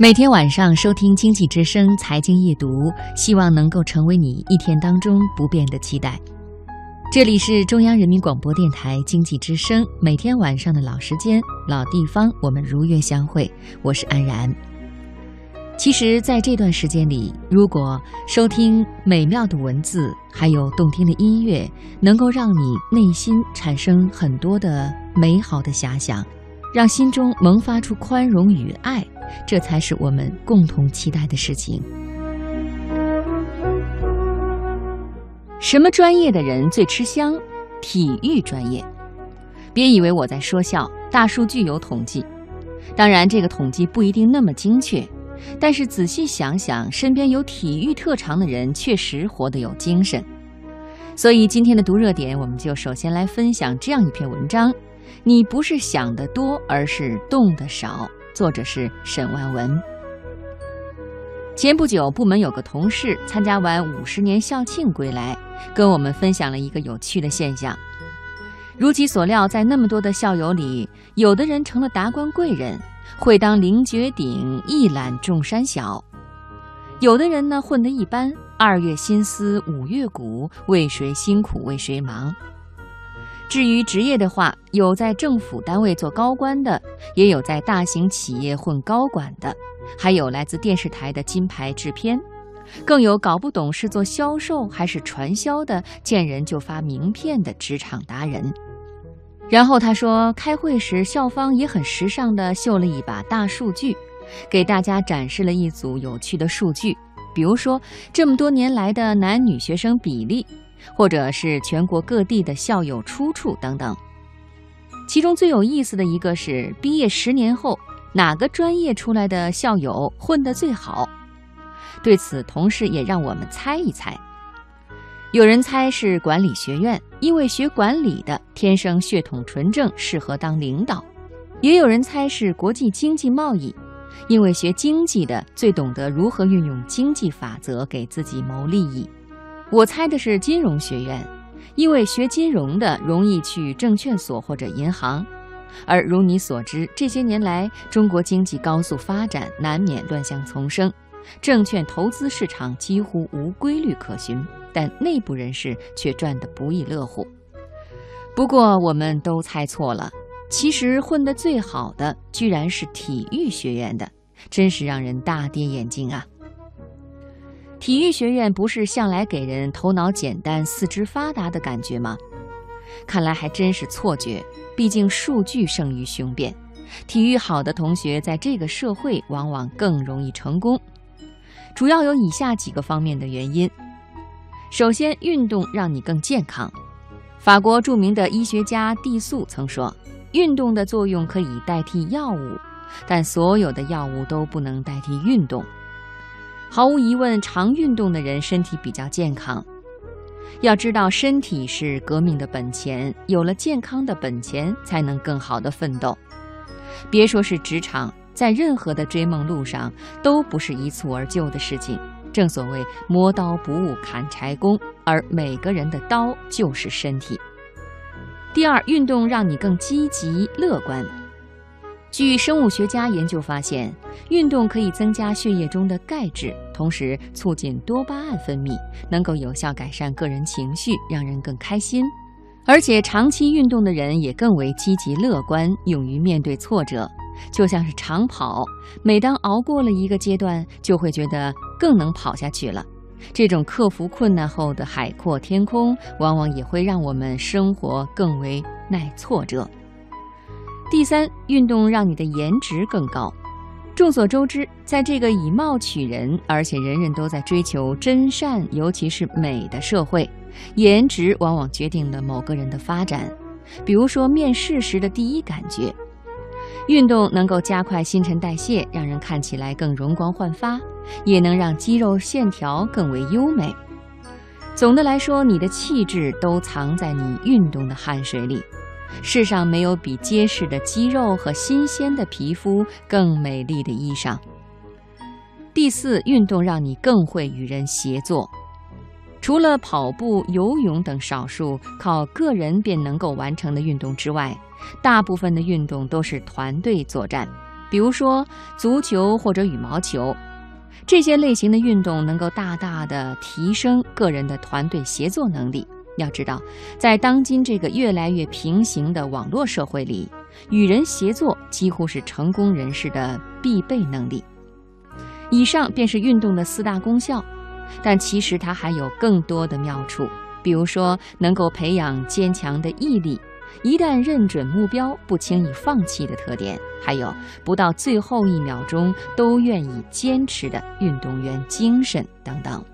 每天晚上收听《经济之声》财经夜读，希望能够成为你一天当中不变的期待。这里是中央人民广播电台经济之声，每天晚上的老时间、老地方，我们如约相会。我是安然。其实，在这段时间里，如果收听美妙的文字，还有动听的音乐，能够让你内心产生很多的美好的遐想，让心中萌发出宽容与爱。这才是我们共同期待的事情。什么专业的人最吃香？体育专业。别以为我在说笑，大数据有统计，当然这个统计不一定那么精确，但是仔细想想，身边有体育特长的人确实活得有精神。所以今天的读热点，我们就首先来分享这样一篇文章：你不是想得多，而是动得少。作者是沈万文。前不久，部门有个同事参加完五十年校庆归来，跟我们分享了一个有趣的现象。如其所料，在那么多的校友里，有的人成了达官贵人，会当凌绝顶，一览众山小；有的人呢，混得一般，二月心思五月谷，为谁辛苦为谁忙。至于职业的话，有在政府单位做高官的，也有在大型企业混高管的，还有来自电视台的金牌制片，更有搞不懂是做销售还是传销的，见人就发名片的职场达人。然后他说，开会时校方也很时尚地秀了一把大数据，给大家展示了一组有趣的数据，比如说这么多年来的男女学生比例。或者是全国各地的校友出处等等，其中最有意思的一个是毕业十年后哪个专业出来的校友混得最好？对此，同事也让我们猜一猜。有人猜是管理学院，因为学管理的天生血统纯正，适合当领导；也有人猜是国际经济贸易，因为学经济的最懂得如何运用经济法则给自己谋利益。我猜的是金融学院，因为学金融的容易去证券所或者银行，而如你所知，这些年来中国经济高速发展，难免乱象丛生，证券投资市场几乎无规律可循，但内部人士却赚得不亦乐乎。不过我们都猜错了，其实混得最好的居然是体育学院的，真是让人大跌眼镜啊！体育学院不是向来给人头脑简单、四肢发达的感觉吗？看来还真是错觉。毕竟数据胜于雄辩，体育好的同学在这个社会往往更容易成功。主要有以下几个方面的原因：首先，运动让你更健康。法国著名的医学家蒂素曾说：“运动的作用可以代替药物，但所有的药物都不能代替运动。”毫无疑问，常运动的人身体比较健康。要知道，身体是革命的本钱，有了健康的本钱，才能更好的奋斗。别说是职场，在任何的追梦路上，都不是一蹴而就的事情。正所谓“磨刀不误砍柴工”，而每个人的刀就是身体。第二，运动让你更积极乐观。据生物学家研究发现，运动可以增加血液中的钙质，同时促进多巴胺分泌，能够有效改善个人情绪，让人更开心。而且长期运动的人也更为积极乐观，勇于面对挫折。就像是长跑，每当熬过了一个阶段，就会觉得更能跑下去了。这种克服困难后的海阔天空，往往也会让我们生活更为耐挫折。第三，运动让你的颜值更高。众所周知，在这个以貌取人，而且人人都在追求真善，尤其是美的社会，颜值往往决定了某个人的发展。比如说，面试时的第一感觉。运动能够加快新陈代谢，让人看起来更容光焕发，也能让肌肉线条更为优美。总的来说，你的气质都藏在你运动的汗水里。世上没有比结实的肌肉和新鲜的皮肤更美丽的衣裳。第四，运动让你更会与人协作。除了跑步、游泳等少数靠个人便能够完成的运动之外，大部分的运动都是团队作战。比如说足球或者羽毛球。这些类型的运动能够大大的提升个人的团队协作能力。要知道，在当今这个越来越平行的网络社会里，与人协作几乎是成功人士的必备能力。以上便是运动的四大功效，但其实它还有更多的妙处，比如说能够培养坚强的毅力。一旦认准目标，不轻易放弃的特点，还有不到最后一秒钟都愿意坚持的运动员精神等等。